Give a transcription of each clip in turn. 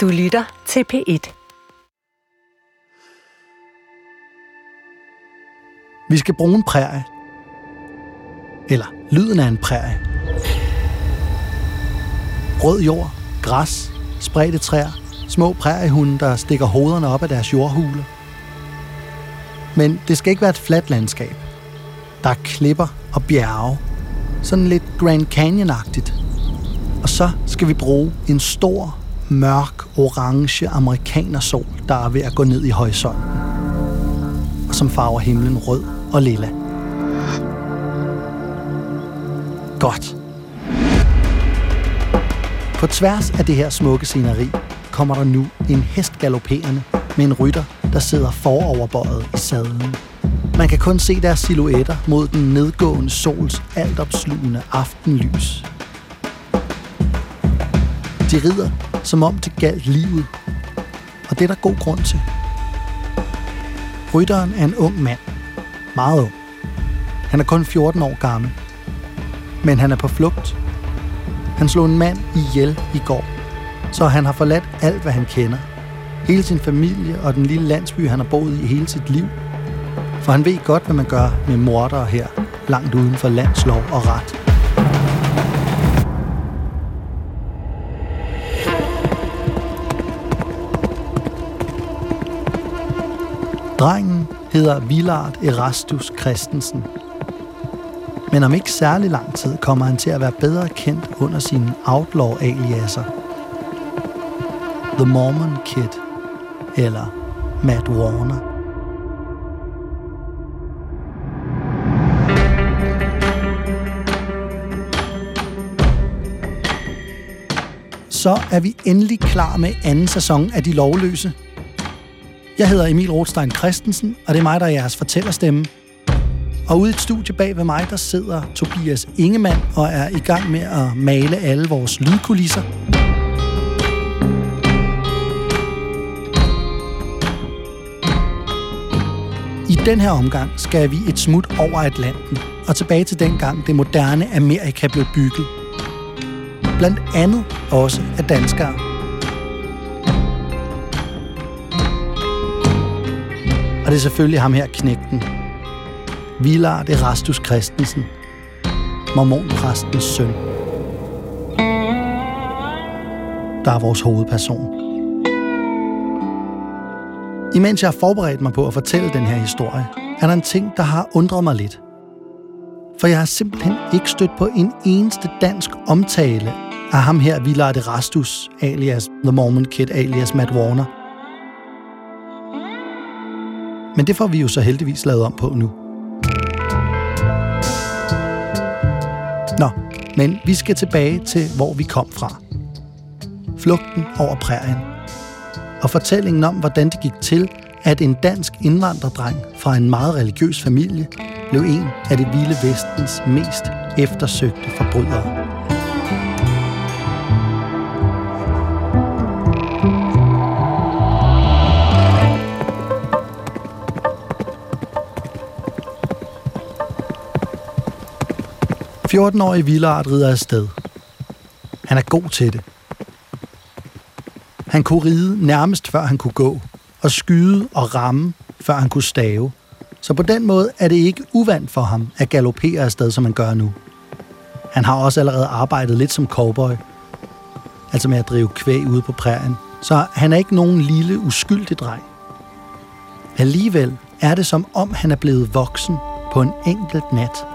Du lytter til P1. Vi skal bruge en prærie. Eller lyden af en prærie. Rød jord, græs, spredte træer, små præriehunde, der stikker hovederne op af deres jordhule. Men det skal ikke være et fladt landskab. Der er klipper og bjerge. Sådan lidt Grand Canyon-agtigt. Og så skal vi bruge en stor, mørk, orange amerikanersol, der er ved at gå ned i horisonten. Og som farver himlen rød og lilla. Godt. På tværs af det her smukke sceneri kommer der nu en hest galopperende med en rytter, der sidder foroverbøjet i sadlen. Man kan kun se deres silhuetter mod den nedgående sols altopslugende aftenlys. De rider, som om det galt livet. Og det er der god grund til. Rytteren er en ung mand. Meget ung. Han er kun 14 år gammel. Men han er på flugt. Han slog en mand ihjel i går. Så han har forladt alt, hvad han kender. Hele sin familie og den lille landsby, han har boet i hele sit liv. For han ved godt, hvad man gør med mordere her, langt uden for landslov og ret. Drengen hedder Villard Erastus Christensen. Men om ikke særlig lang tid kommer han til at være bedre kendt under sine outlaw-aliaser. The Mormon Kid eller Matt Warner. Så er vi endelig klar med anden sæson af De Lovløse. Jeg hedder Emil Rothstein Christensen, og det er mig, der er jeres fortællerstemme. Og ude i et studie bag ved mig, der sidder Tobias Ingemann og er i gang med at male alle vores lydkulisser. I den her omgang skal vi et smut over Atlanten og tilbage til dengang det moderne Amerika blev bygget. Blandt andet også af danskere. Det er selvfølgelig ham her knægten. Vilard Erastus Christensen. Mormonpræstens søn. Der er vores hovedperson. Imens jeg har forberedt mig på at fortælle den her historie, er der en ting, der har undret mig lidt. For jeg har simpelthen ikke stødt på en eneste dansk omtale af ham her, Villard Erastus, alias The Mormon Kid, alias Matt Warner. Men det får vi jo så heldigvis lavet om på nu. Nå, men vi skal tilbage til, hvor vi kom fra. Flugten over prærien. Og fortællingen om, hvordan det gik til, at en dansk indvandrerdreng fra en meget religiøs familie blev en af det vilde vestens mest eftersøgte forbrydere. – 14-årige Villard rider afsted. Han er god til det. Han kunne ride nærmest før han kunne gå, og skyde og ramme før han kunne stave. Så på den måde er det ikke uvandt for ham at galopere afsted, som han gør nu. Han har også allerede arbejdet lidt som cowboy, altså med at drive kvæg ude på prærien. Så han er ikke nogen lille, uskyldig dreng. Alligevel er det som om han er blevet voksen på en enkelt nat.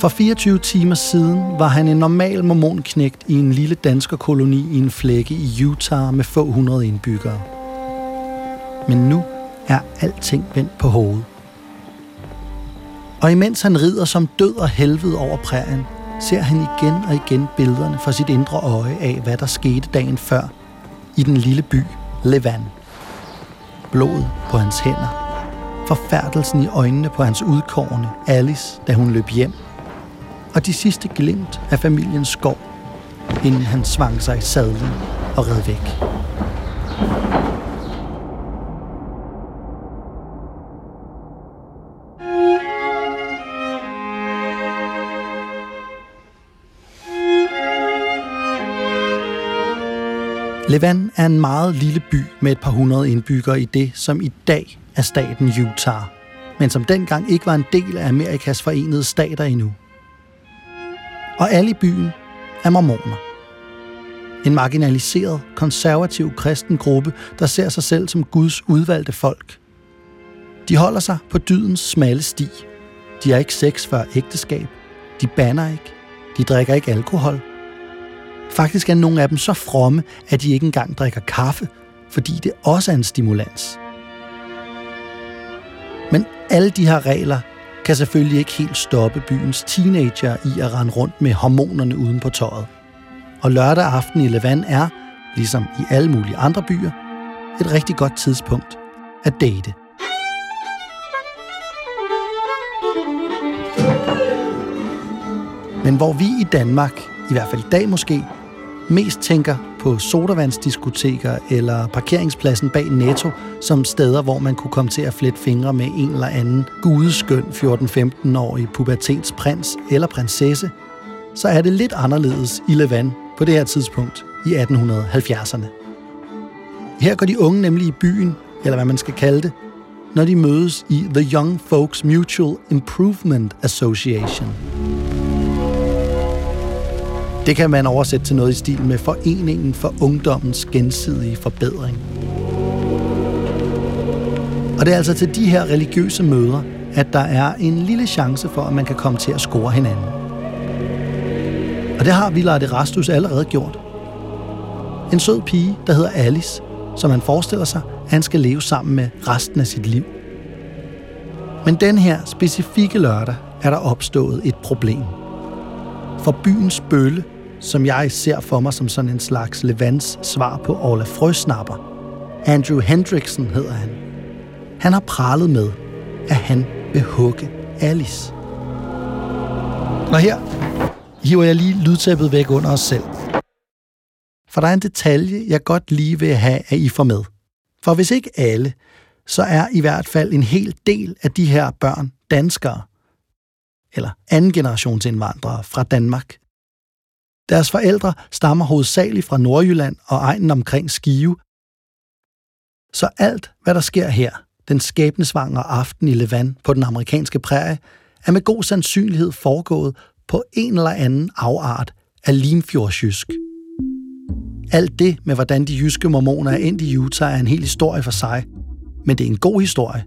For 24 timer siden var han en normal mormonknægt i en lille danskerkoloni i en flække i Utah med få hundrede indbyggere. Men nu er alting vendt på hovedet. Og imens han rider som død og helvede over prærien, ser han igen og igen billederne fra sit indre øje af, hvad der skete dagen før i den lille by Levan. Blodet på hans hænder. Forfærdelsen i øjnene på hans udkårne Alice, da hun løb hjem. Og de sidste glimt af familiens skov, inden han svang sig i sadlen og red væk. Levan er en meget lille by med et par hundrede indbyggere i det, som i dag er staten Utah, men som dengang ikke var en del af Amerikas forenede stater endnu. Og alle i byen er mormoner. En marginaliseret, konservativ kristen gruppe, der ser sig selv som Guds udvalgte folk. De holder sig på dydens smalle sti. De har ikke sex før ægteskab. De banner ikke. De drikker ikke alkohol. Faktisk er nogle af dem så fromme, at de ikke engang drikker kaffe, fordi det også er en stimulans. Men alle de her regler kan selvfølgelig ikke helt stoppe byens teenager i at rende rundt med hormonerne uden på tøjet. Og lørdag aften i Levan er, ligesom i alle mulige andre byer, et rigtig godt tidspunkt at date. Men hvor vi i Danmark, i hvert fald i dag måske, mest tænker på sodavandsdiskoteker eller parkeringspladsen bag Netto som steder, hvor man kunne komme til at flette fingre med en eller anden gudeskøn 14-15-årig pubertetsprins eller prinsesse, så er det lidt anderledes i Levan på det her tidspunkt i 1870'erne. Her går de unge nemlig i byen, eller hvad man skal kalde det, når de mødes i The Young Folks Mutual Improvement Association. Det kan man oversætte til noget i stil med Foreningen for Ungdommens Gensidige Forbedring. Og det er altså til de her religiøse møder, at der er en lille chance for, at man kan komme til at score hinanden. Og det har Villard Erastus allerede gjort. En sød pige, der hedder Alice, som han forestiller sig, at han skal leve sammen med resten af sit liv. Men den her specifikke lørdag er der opstået et problem. For byens bølle som jeg ser for mig som sådan en slags Levans svar på Orla Frøsnapper. Andrew Hendrickson hedder han. Han har pralet med, at han vil hugge Alice. Og her hiver jeg lige lydtæppet væk under os selv. For der er en detalje, jeg godt lige vil have, at I får med. For hvis ikke alle, så er i hvert fald en hel del af de her børn danskere, eller anden generations indvandrere fra Danmark. Deres forældre stammer hovedsageligt fra Nordjylland og egnen omkring Skive. Så alt, hvad der sker her, den skæbnesvangre aften i Levan på den amerikanske prærie, er med god sandsynlighed foregået på en eller anden afart af limfjordsjysk. Alt det med, hvordan de jyske mormoner er endt i Utah, er en hel historie for sig. Men det er en god historie.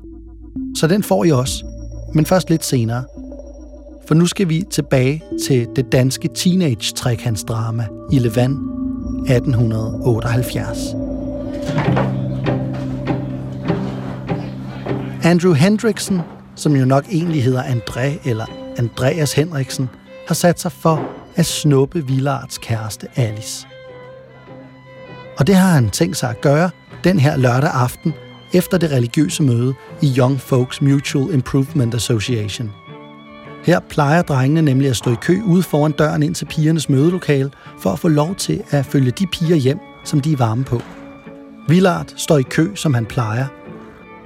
Så den får I også. Men først lidt senere. For nu skal vi tilbage til det danske teenage-trekantsdrama i Levan 1878. Andrew Hendriksen, som jo nok egentlig hedder André eller Andreas Henriksen, har sat sig for at snuppe Villards kæreste Alice. Og det har han tænkt sig at gøre den her lørdag aften efter det religiøse møde i Young Folks Mutual Improvement Association – her plejer drengene nemlig at stå i kø ude foran døren ind til pigernes mødelokale, for at få lov til at følge de piger hjem, som de er varme på. Villard står i kø, som han plejer.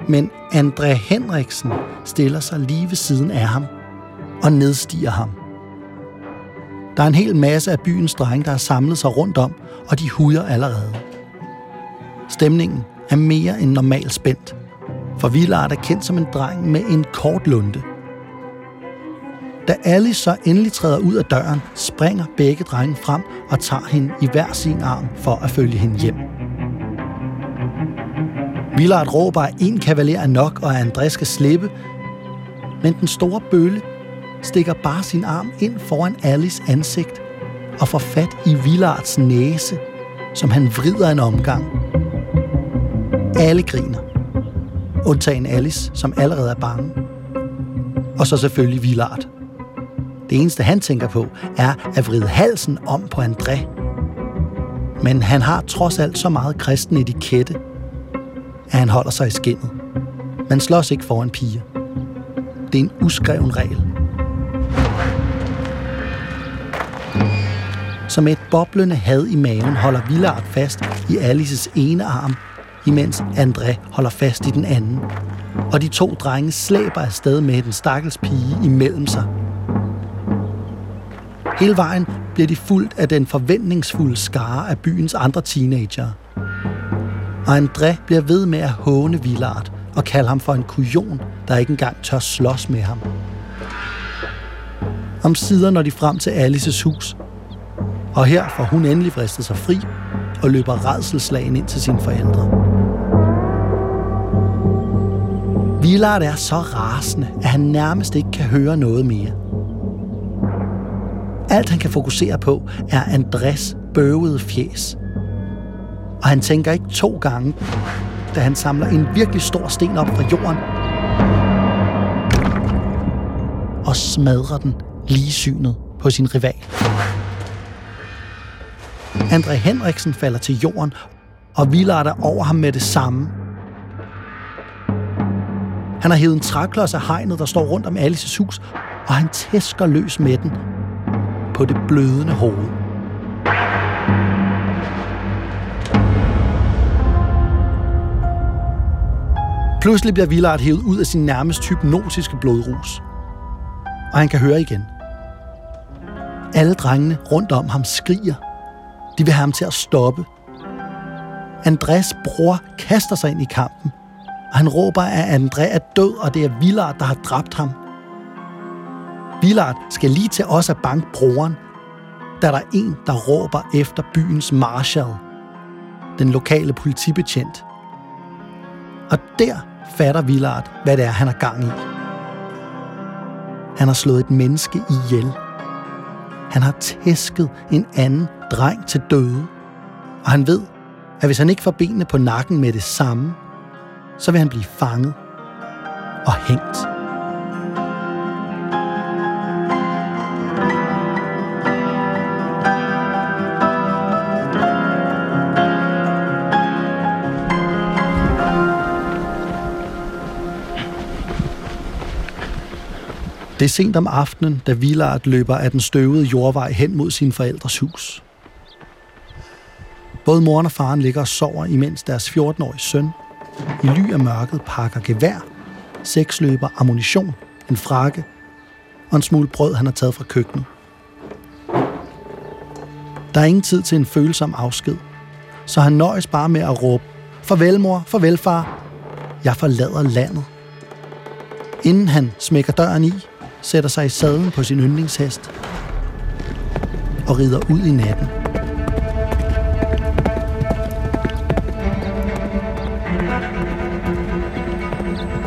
Men André Henriksen stiller sig lige ved siden af ham og nedstiger ham. Der er en hel masse af byens drenge, der har samlet sig rundt om, og de huder allerede. Stemningen er mere end normalt spændt, for Villard er kendt som en dreng med en kort lunde – da Alice så endelig træder ud af døren, springer begge drenge frem og tager hende i hver sin arm for at følge hende hjem. Villard råber, at en kavaler er nok, og at André skal slippe. Men den store bølle stikker bare sin arm ind foran Alice ansigt og får fat i Villards næse, som han vrider en omgang. Alle griner. Undtagen Alice, som allerede er bange. Og så selvfølgelig Villard. Det eneste, han tænker på, er at vride halsen om på André. Men han har trods alt så meget kristen etikette, at han holder sig i skinnet. Man slås ikke foran piger. Det er en uskreven regel. Så med et boblende had i maven holder Villard fast i Alices ene arm, imens André holder fast i den anden. Og de to drenge slæber afsted med den stakkels pige imellem sig – Hele vejen bliver de fuldt af den forventningsfulde skare af byens andre teenager. Og André bliver ved med at håne Villard og kalde ham for en kujon, der ikke engang tør slås med ham. Om sider når de frem til Alices hus, og her får hun endelig fristet sig fri og løber redselslagen ind til sine forældre. Villard er så rasende, at han nærmest ikke kan høre noget mere. Alt han kan fokusere på er Andres bøvede fjes. Og han tænker ikke to gange, da han samler en virkelig stor sten op fra jorden og smadrer den lige synet på sin rival. Andre Henriksen falder til jorden, og Villard er over ham med det samme. Han har hævet en træklods af hegnet, der står rundt om Alices hus, og han tæsker løs med den på det blødende hoved. Pludselig bliver Villard hævet ud af sin nærmest hypnotiske blodrus. Og han kan høre igen. Alle drengene rundt om ham skriger. De vil have ham til at stoppe. Andres bror kaster sig ind i kampen, og han råber, at André er død, og det er Villard, der har dræbt ham. Villard skal lige til os at banke broren, da der er en, der råber efter byens marshal, den lokale politibetjent. Og der fatter Villard, hvad det er, han har gang i. Han har slået et menneske ihjel. Han har tæsket en anden dreng til døde. Og han ved, at hvis han ikke får benene på nakken med det samme, så vil han blive fanget og hængt. Det er sent om aftenen, da Villard løber af den støvede jordvej hen mod sin forældres hus. Både moren og faren ligger og sover, imens deres 14-årige søn i ly af mørket pakker gevær, seksløber, ammunition, en frakke og en smule brød, han har taget fra køkkenet. Der er ingen tid til en følsom afsked, så han nøjes bare med at råbe, farvel mor, farvel far, jeg forlader landet. Inden han smækker døren i, sætter sig i sadlen på sin yndlingshest og rider ud i natten.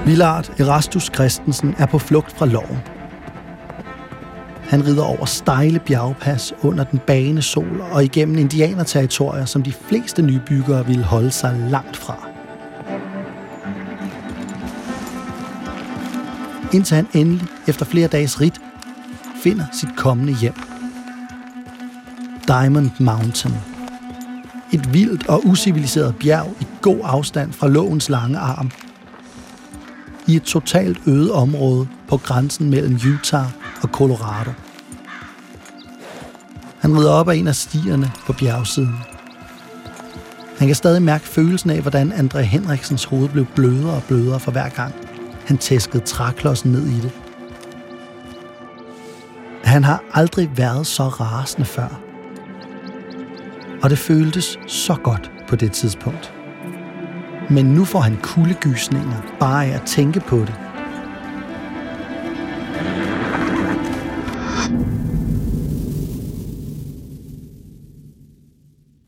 Villard Erastus Christensen er på flugt fra loven. Han rider over stejle bjergpas under den bane sol og igennem indianerterritorier, som de fleste nybyggere ville holde sig langt fra. Indtil han endelig, efter flere dages rit, finder sit kommende hjem. Diamond Mountain. Et vildt og usiviliseret bjerg i god afstand fra lovens lange arm – i et totalt øde område på grænsen mellem Utah og Colorado. Han rider op ad en af stierne på bjergsiden. Han kan stadig mærke følelsen af, hvordan André Henriksens hoved blev blødere og blødere for hver gang. Han tæskede træklodsen ned i det. Han har aldrig været så rasende før. Og det føltes så godt på det tidspunkt. Men nu får han kuldegysninger bare af at tænke på det.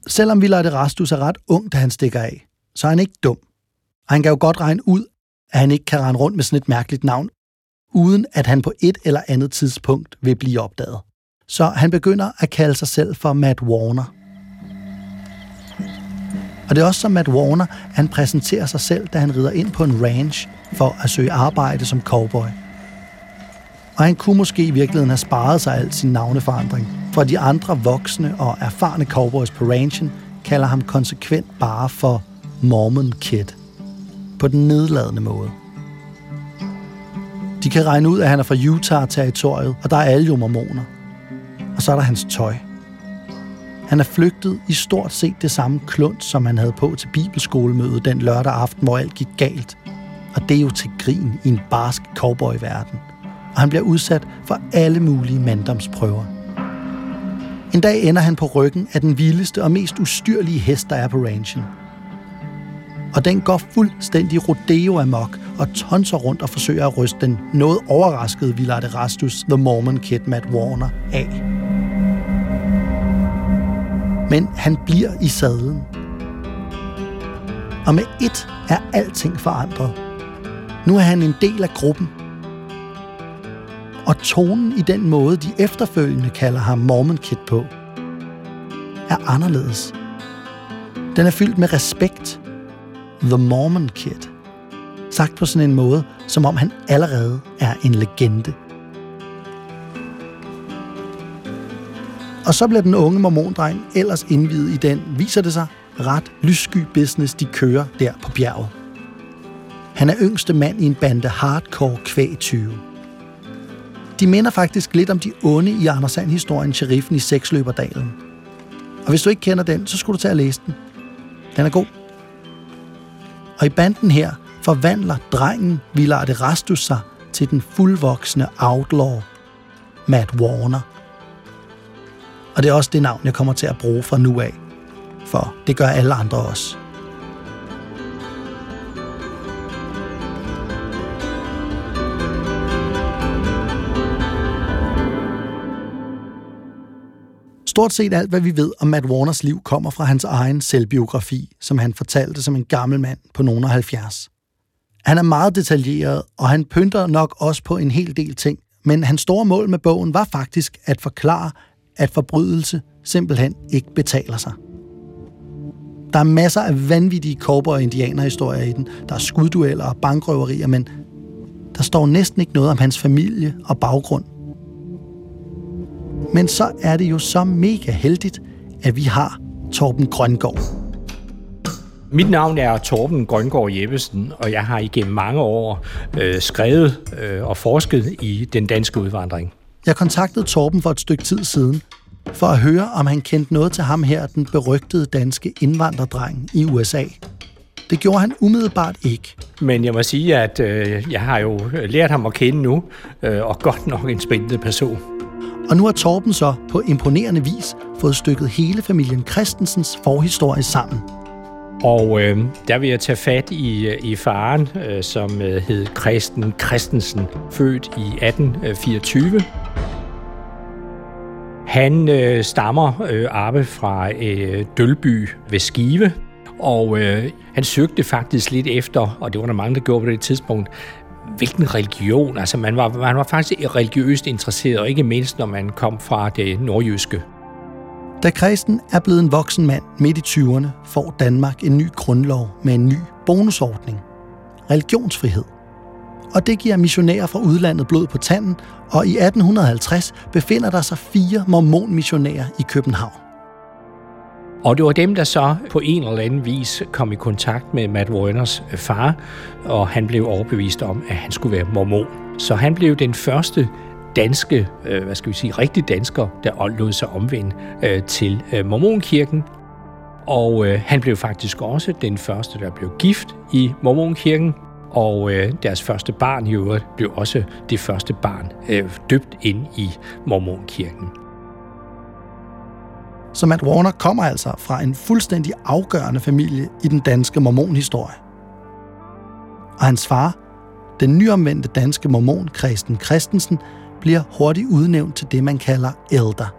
Selvom Villard Rastus er ret ung, da han stikker af, så er han ikke dum. Og han kan jo godt regne ud, at han ikke kan rende rundt med sådan et mærkeligt navn, uden at han på et eller andet tidspunkt vil blive opdaget. Så han begynder at kalde sig selv for Matt Warner – og det er også som Matt Warner, han præsenterer sig selv, da han rider ind på en ranch for at søge arbejde som cowboy. Og han kunne måske i virkeligheden have sparet sig alt sin navneforandring, for de andre voksne og erfarne cowboys på ranchen kalder ham konsekvent bare for Mormon Kid. På den nedladende måde. De kan regne ud, at han er fra Utah-territoriet, og der er alle jo mormoner. Og så er der hans tøj – han er flygtet i stort set det samme klunt, som han havde på til bibelskolemødet den lørdag aften, hvor alt gik galt. Og det er jo til grin i en barsk cowboy-verden. Og han bliver udsat for alle mulige manddomsprøver. En dag ender han på ryggen af den vildeste og mest ustyrlige hest, der er på ranchen. Og den går fuldstændig rodeo amok og tonser rundt og forsøger at ryste den noget overraskede Villard Rastus, The Mormon Kid Matt Warner, af. Men han bliver i sadlen. Og med ét er alting forandret. Nu er han en del af gruppen. Og tonen i den måde, de efterfølgende kalder ham Mormon Kid på, er anderledes. Den er fyldt med respekt. The Mormon Kid. Sagt på sådan en måde, som om han allerede er en legende. Og så bliver den unge mormondreng ellers indvidet i den, viser det sig, ret lyssky business, de kører der på bjerget. Han er yngste mand i en bande hardcore kvæg 20. De minder faktisk lidt om de onde i Anders historien Sheriffen i Seksløberdalen. Og hvis du ikke kender den, så skulle du tage at læse den. Den er god. Og i banden her forvandler drengen Villard Rastus sig til den fuldvoksne outlaw, Matt Warner. Og det er også det navn, jeg kommer til at bruge fra nu af. For det gør alle andre også. Stort set alt, hvad vi ved om Matt Warners liv, kommer fra hans egen selvbiografi, som han fortalte som en gammel mand på nogen af 70. Han er meget detaljeret, og han pynter nok også på en hel del ting, men hans store mål med bogen var faktisk at forklare, at forbrydelse simpelthen ikke betaler sig. Der er masser af vanvittige cowboy- og indianerhistorier i den. Der er skuddueller og bankrøverier, men der står næsten ikke noget om hans familie og baggrund. Men så er det jo så mega heldigt, at vi har Torben Grøngård. Mit navn er Torben Grøngård Jeppesen, og jeg har igennem mange år øh, skrevet øh, og forsket i den danske udvandring. Jeg kontaktede Torben for et stykke tid siden, for at høre, om han kendte noget til ham her, den berygtede danske indvandrerdreng i USA. Det gjorde han umiddelbart ikke. Men jeg må sige, at øh, jeg har jo lært ham at kende nu, øh, og godt nok en spændende person. Og nu har Torben så på imponerende vis fået stykket hele familien Christensens forhistorie sammen. Og øh, der vil jeg tage fat i, øh, i faren, øh, som øh, hed Christen Christensen, født i 1824. Han øh, stammer øh, Arbe fra øh, Dølby ved Skive, og øh, han søgte faktisk lidt efter, og det var der mange, der gjorde på det tidspunkt, hvilken religion. Altså man var, man var faktisk religiøst interesseret, og ikke mindst når man kom fra det nordjyske. Da Kristen er blevet en voksen mand midt i 20'erne, får Danmark en ny grundlov med en ny bonusordning. Religionsfrihed. Og det giver missionærer fra udlandet blod på tanden, og i 1850 befinder der sig fire mormonmissionærer i København. Og det var dem, der så på en eller anden vis kom i kontakt med Matt Warners øh, far, og han blev overbevist om, at han skulle være mormon. Så han blev den første danske, øh, hvad skal vi sige, rigtig dansker, der lod sig omvende øh, til øh, mormonkirken. Og øh, han blev faktisk også den første, der blev gift i mormonkirken. Og øh, deres første barn i øvrigt blev også det første barn øh, døbt ind i mormonkirken. Så Matt Warner kommer altså fra en fuldstændig afgørende familie i den danske mormonhistorie. Og hans far, den nyomvendte danske mormon Christen Christensen, bliver hurtigt udnævnt til det, man kalder elder.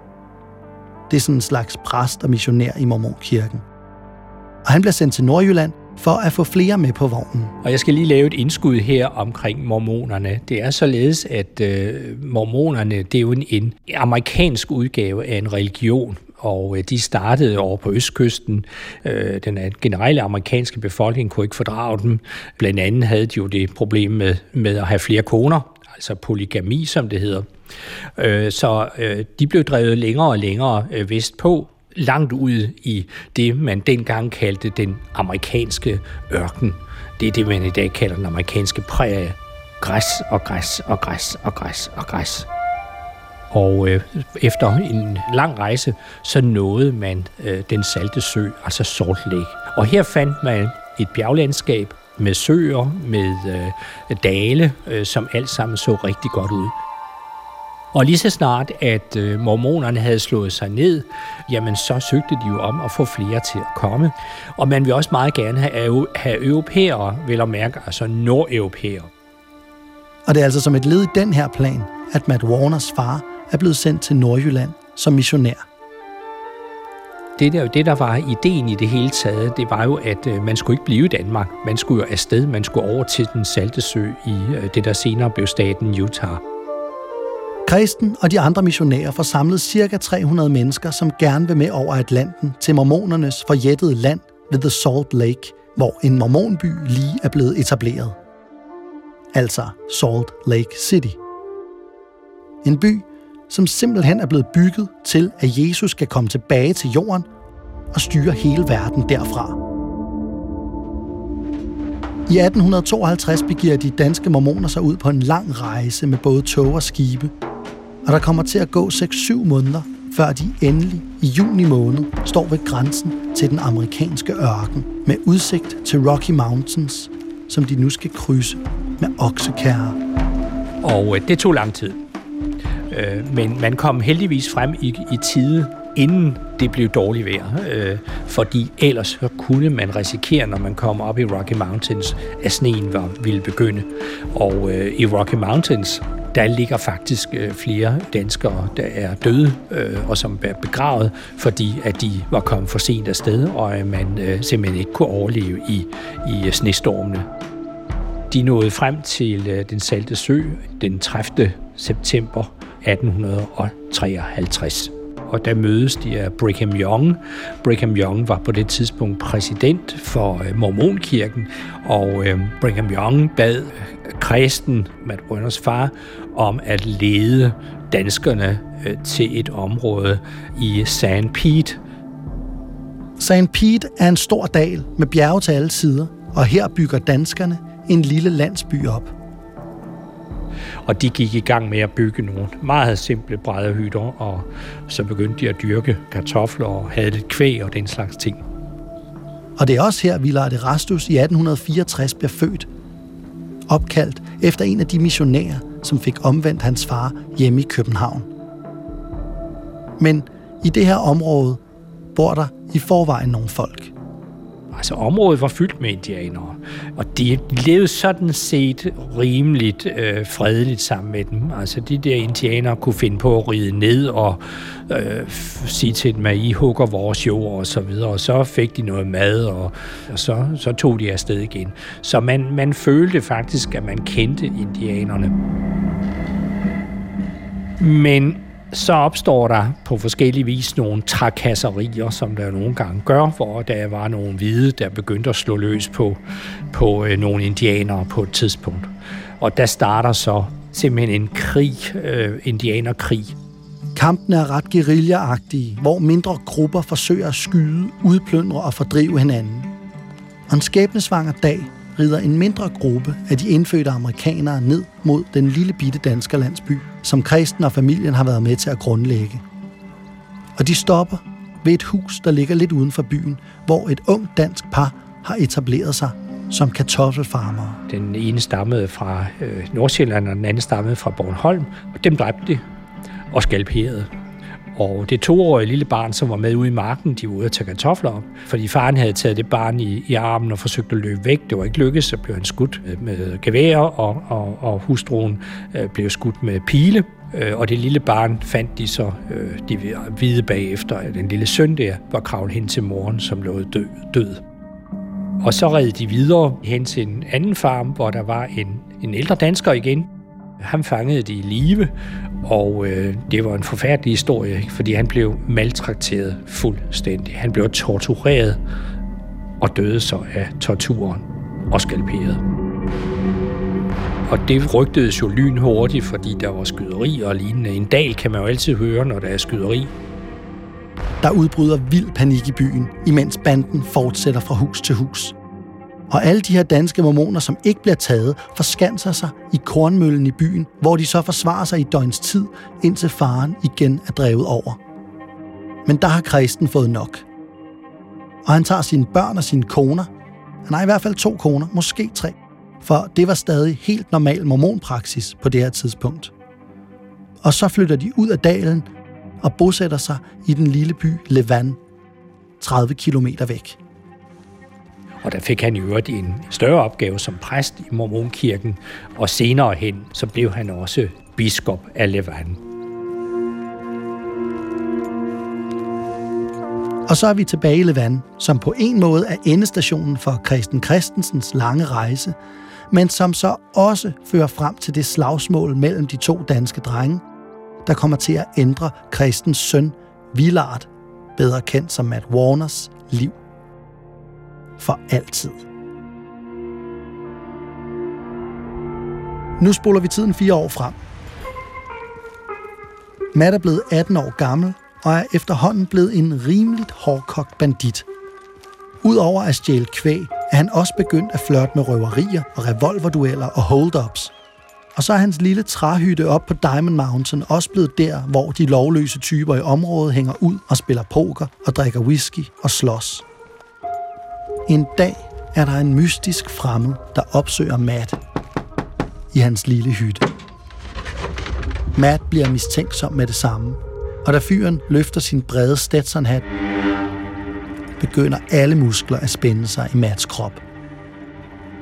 Det er sådan en slags præst og missionær i mormonkirken. Og han bliver sendt til Nordjylland for at få flere med på vognen. Og jeg skal lige lave et indskud her omkring mormonerne. Det er således, at øh, mormonerne det er jo en, en amerikansk udgave af en religion, og øh, de startede over på østkysten. Øh, den generelle amerikanske befolkning kunne ikke fordrage dem. Blandt andet havde de jo det problem med, med at have flere koner, altså polygami, som det hedder. Øh, så de blev drevet længere og længere vestpå, langt ud i det, man dengang kaldte den amerikanske ørken. Det er det, man i dag kalder den amerikanske prærie. Græs og græs og græs og græs og græs. Og øh, efter en lang rejse, så nåede man øh, den salte sø, altså Salt Lake. Og her fandt man et bjerglandskab med søer, med øh, dale, øh, som alt sammen så rigtig godt ud. Og lige så snart, at øh, mormonerne havde slået sig ned, jamen så søgte de jo om at få flere til at komme. Og man vil også meget gerne have, have europæere, vel at mærke, altså nordeuropæere. Og det er altså som et led i den her plan, at Matt Warners far er blevet sendt til Nordjylland som missionær. Det der, det, der var ideen i det hele taget, det var jo, at øh, man skulle ikke blive i Danmark. Man skulle jo afsted, man skulle over til den salte sø i øh, det, der senere blev staten Utah. Kristen og de andre missionærer får samlet ca. 300 mennesker, som gerne vil med over Atlanten til mormonernes forjættede land ved The Salt Lake, hvor en mormonby lige er blevet etableret. Altså Salt Lake City. En by, som simpelthen er blevet bygget til, at Jesus skal komme tilbage til jorden og styre hele verden derfra. I 1852 begiver de danske mormoner sig ud på en lang rejse med både tog og skibe, og der kommer til at gå 6-7 måneder, før de endelig i juni måned står ved grænsen til den amerikanske ørken med udsigt til Rocky Mountains, som de nu skal krydse med oksekærre. Og øh, det tog lang tid. Øh, men man kom heldigvis frem i, i tide, inden det blev dårligt vejr. Øh, fordi ellers så kunne man risikere, når man kom op i Rocky Mountains, at sneen var, ville begynde. Og øh, i Rocky Mountains, der ligger faktisk øh, flere danskere, der er døde øh, og som er begravet, fordi at de var kommet for sent afsted, og at man øh, simpelthen ikke kunne overleve i, i øh, snestormene. De nåede frem til øh, den salte sø den 30. september 1853. Og der mødes de af Brigham Young. Brigham Young var på det tidspunkt præsident for øh, Mormonkirken, og øh, Brigham Young bad øh, kristen, Matt Brønners far, om at lede danskerne til et område i San Pete. San Pete er en stor dal med bjerge til alle sider, og her bygger danskerne en lille landsby op. Og de gik i gang med at bygge nogle meget simple brædderhytter, og så begyndte de at dyrke kartofler og havde lidt kvæg og den slags ting. Og det er også her, Villard Erastus i 1864 bliver født. Opkaldt efter en af de missionærer, som fik omvendt hans far hjemme i København. Men i det her område bor der i forvejen nogle folk. Altså området var fyldt med indianere, og de levede sådan set rimeligt øh, fredeligt sammen med dem. Altså de der indianere kunne finde på at ride ned og øh, sige til dem, at I hugger vores jord og så videre, og så fik de noget mad, og, og så, så tog de afsted igen. Så man, man følte faktisk, at man kendte indianerne. Men så opstår der på forskellige vis nogle trakasserier, som der nogle gange gør, hvor der var nogle hvide, der begyndte at slå løs på, på øh, nogle indianere på et tidspunkt. Og der starter så simpelthen en krig, øh, indianerkrig. Kampen er ret guerillaagtige, hvor mindre grupper forsøger at skyde, udplyndre og fordrive hinanden. Og en skæbnesvanger dag rider en mindre gruppe af de indfødte amerikanere ned mod den lille bitte danske landsby, som kristen og familien har været med til at grundlægge. Og de stopper ved et hus, der ligger lidt uden for byen, hvor et ung dansk par har etableret sig som kartoffelfarmere. Den ene stammede fra øh, Nordsjælland, og den anden stammede fra Bornholm, og dem dræbte de og skalperede. Og det toårige lille barn, som var med ude i marken, de var ude at tage kartofler op, fordi faren havde taget det barn i, i armen og forsøgt at løbe væk. Det var ikke lykkedes, så blev han skudt med gevær, og, og, og hustruen øh, blev skudt med pile. Øh, og det lille barn fandt de så øh, de hvide bagefter, at den lille søn der var kravlet hen til moren, som lå død. død. Og så red de videre hen til en anden farm, hvor der var en, en ældre dansker igen, ham fangede de i live, og øh, det var en forfærdelig historie, fordi han blev maltrakteret fuldstændig. Han blev tortureret og døde så af torturen og skalperet. Og det rygtedes jo lynhurtigt, fordi der var skyderi og lignende. En dal kan man jo altid høre, når der er skyderi. Der udbryder vild panik i byen, imens banden fortsætter fra hus til hus. Og alle de her danske mormoner, som ikke bliver taget, forskanser sig i kornmøllen i byen, hvor de så forsvarer sig i døgns tid, indtil faren igen er drevet over. Men der har kristen fået nok. Og han tager sine børn og sine koner. Han har i hvert fald to koner, måske tre. For det var stadig helt normal mormonpraksis på det her tidspunkt. Og så flytter de ud af dalen og bosætter sig i den lille by Levan, 30 kilometer væk. Og der fik han i øvrigt en større opgave som præst i Mormonkirken, og senere hen, så blev han også biskop af Levan. Og så er vi tilbage i Levan, som på en måde er endestationen for Christen Christensens lange rejse, men som så også fører frem til det slagsmål mellem de to danske drenge, der kommer til at ændre Christens søn, Villard, bedre kendt som Matt Warners, liv. For altid. Nu spoler vi tiden fire år frem. Matt er blevet 18 år gammel og er efterhånden blevet en rimeligt hårdkogt bandit. Udover at stjæle kvæg, er han også begyndt at flirte med røverier og revolverdueller og hold-ups. Og så er hans lille træhytte op på Diamond Mountain også blevet der, hvor de lovløse typer i området hænger ud og spiller poker og drikker whisky og slås. En dag er der en mystisk fremmed, der opsøger Matt i hans lille hytte. Matt bliver mistænksom med det samme, og da fyren løfter sin brede Stetson-hat, begynder alle muskler at spænde sig i Mats krop.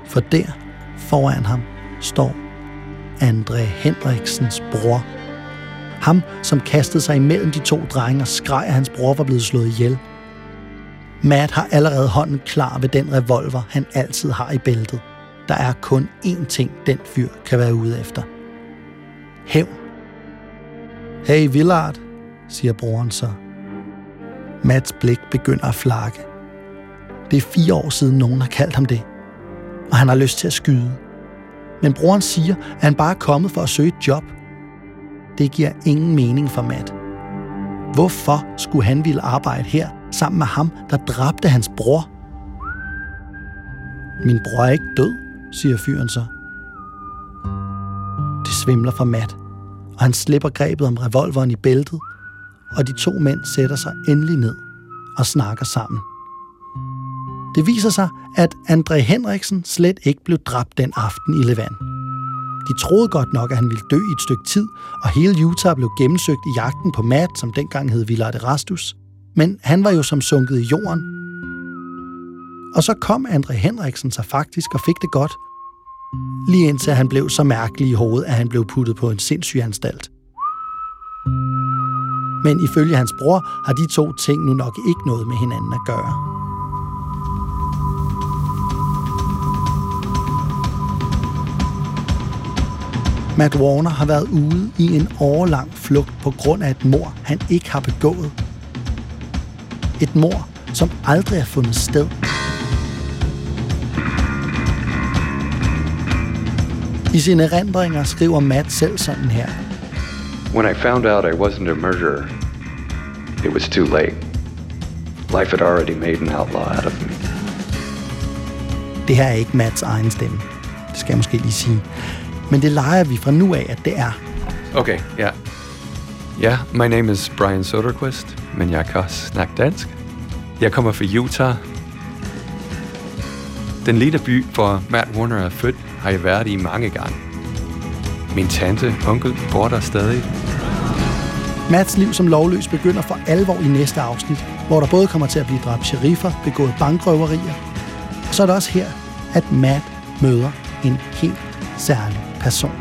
For der, foran ham, står André Henriksens bror. Ham, som kastede sig imellem de to drenge og skreg, at hans bror var blevet slået ihjel. Matt har allerede hånden klar ved den revolver, han altid har i bæltet. Der er kun én ting, den fyr kan være ude efter. Hævn. Hey, Villard, siger broren så. Mats blik begynder at flakke. Det er fire år siden, nogen har kaldt ham det. Og han har lyst til at skyde. Men broren siger, at han bare er kommet for at søge et job. Det giver ingen mening for Matt. Hvorfor skulle han ville arbejde her sammen med ham, der dræbte hans bror? Min bror er ikke død, siger fyren så. Det svimler for Matt, og han slipper grebet om revolveren i bæltet og de to mænd sætter sig endelig ned og snakker sammen. Det viser sig, at André Henriksen slet ikke blev dræbt den aften i Levan. De troede godt nok, at han ville dø i et stykke tid, og hele Utah blev gennemsøgt i jagten på Matt, som dengang hed Villard Erastus. Men han var jo som sunket i jorden. Og så kom Andre Henriksen sig faktisk og fik det godt. Lige indtil han blev så mærkelig i hovedet, at han blev puttet på en sindssygeanstalt. Men ifølge hans bror har de to ting nu nok ikke noget med hinanden at gøre. Matt Warner har været ude i en årlang flugt på grund af et mor, han ikke har begået. Et mor, som aldrig er fundet sted. I sine erindringer skriver Matt selv sådan her – When I found out I wasn't a murderer, it was too late. Life had already made an outlaw out of me. Det her er ikke Mats egen stemme. Det skal jeg måske lige sige. Men det leger vi fra nu af, at det er. Okay, ja. Yeah. Ja, yeah, my name is Brian Soderquist, men jeg kan også snakke dansk. Jeg kommer fra Utah. Den lille by, hvor Matt Warner er født, har jeg været i mange gange. Min tante, onkel, bor der stadig. Mats liv som lovløs begynder for alvor i næste afsnit, hvor der både kommer til at blive dræbt sheriffer, begået bankrøverier, og så er det også her, at Matt møder en helt særlig person.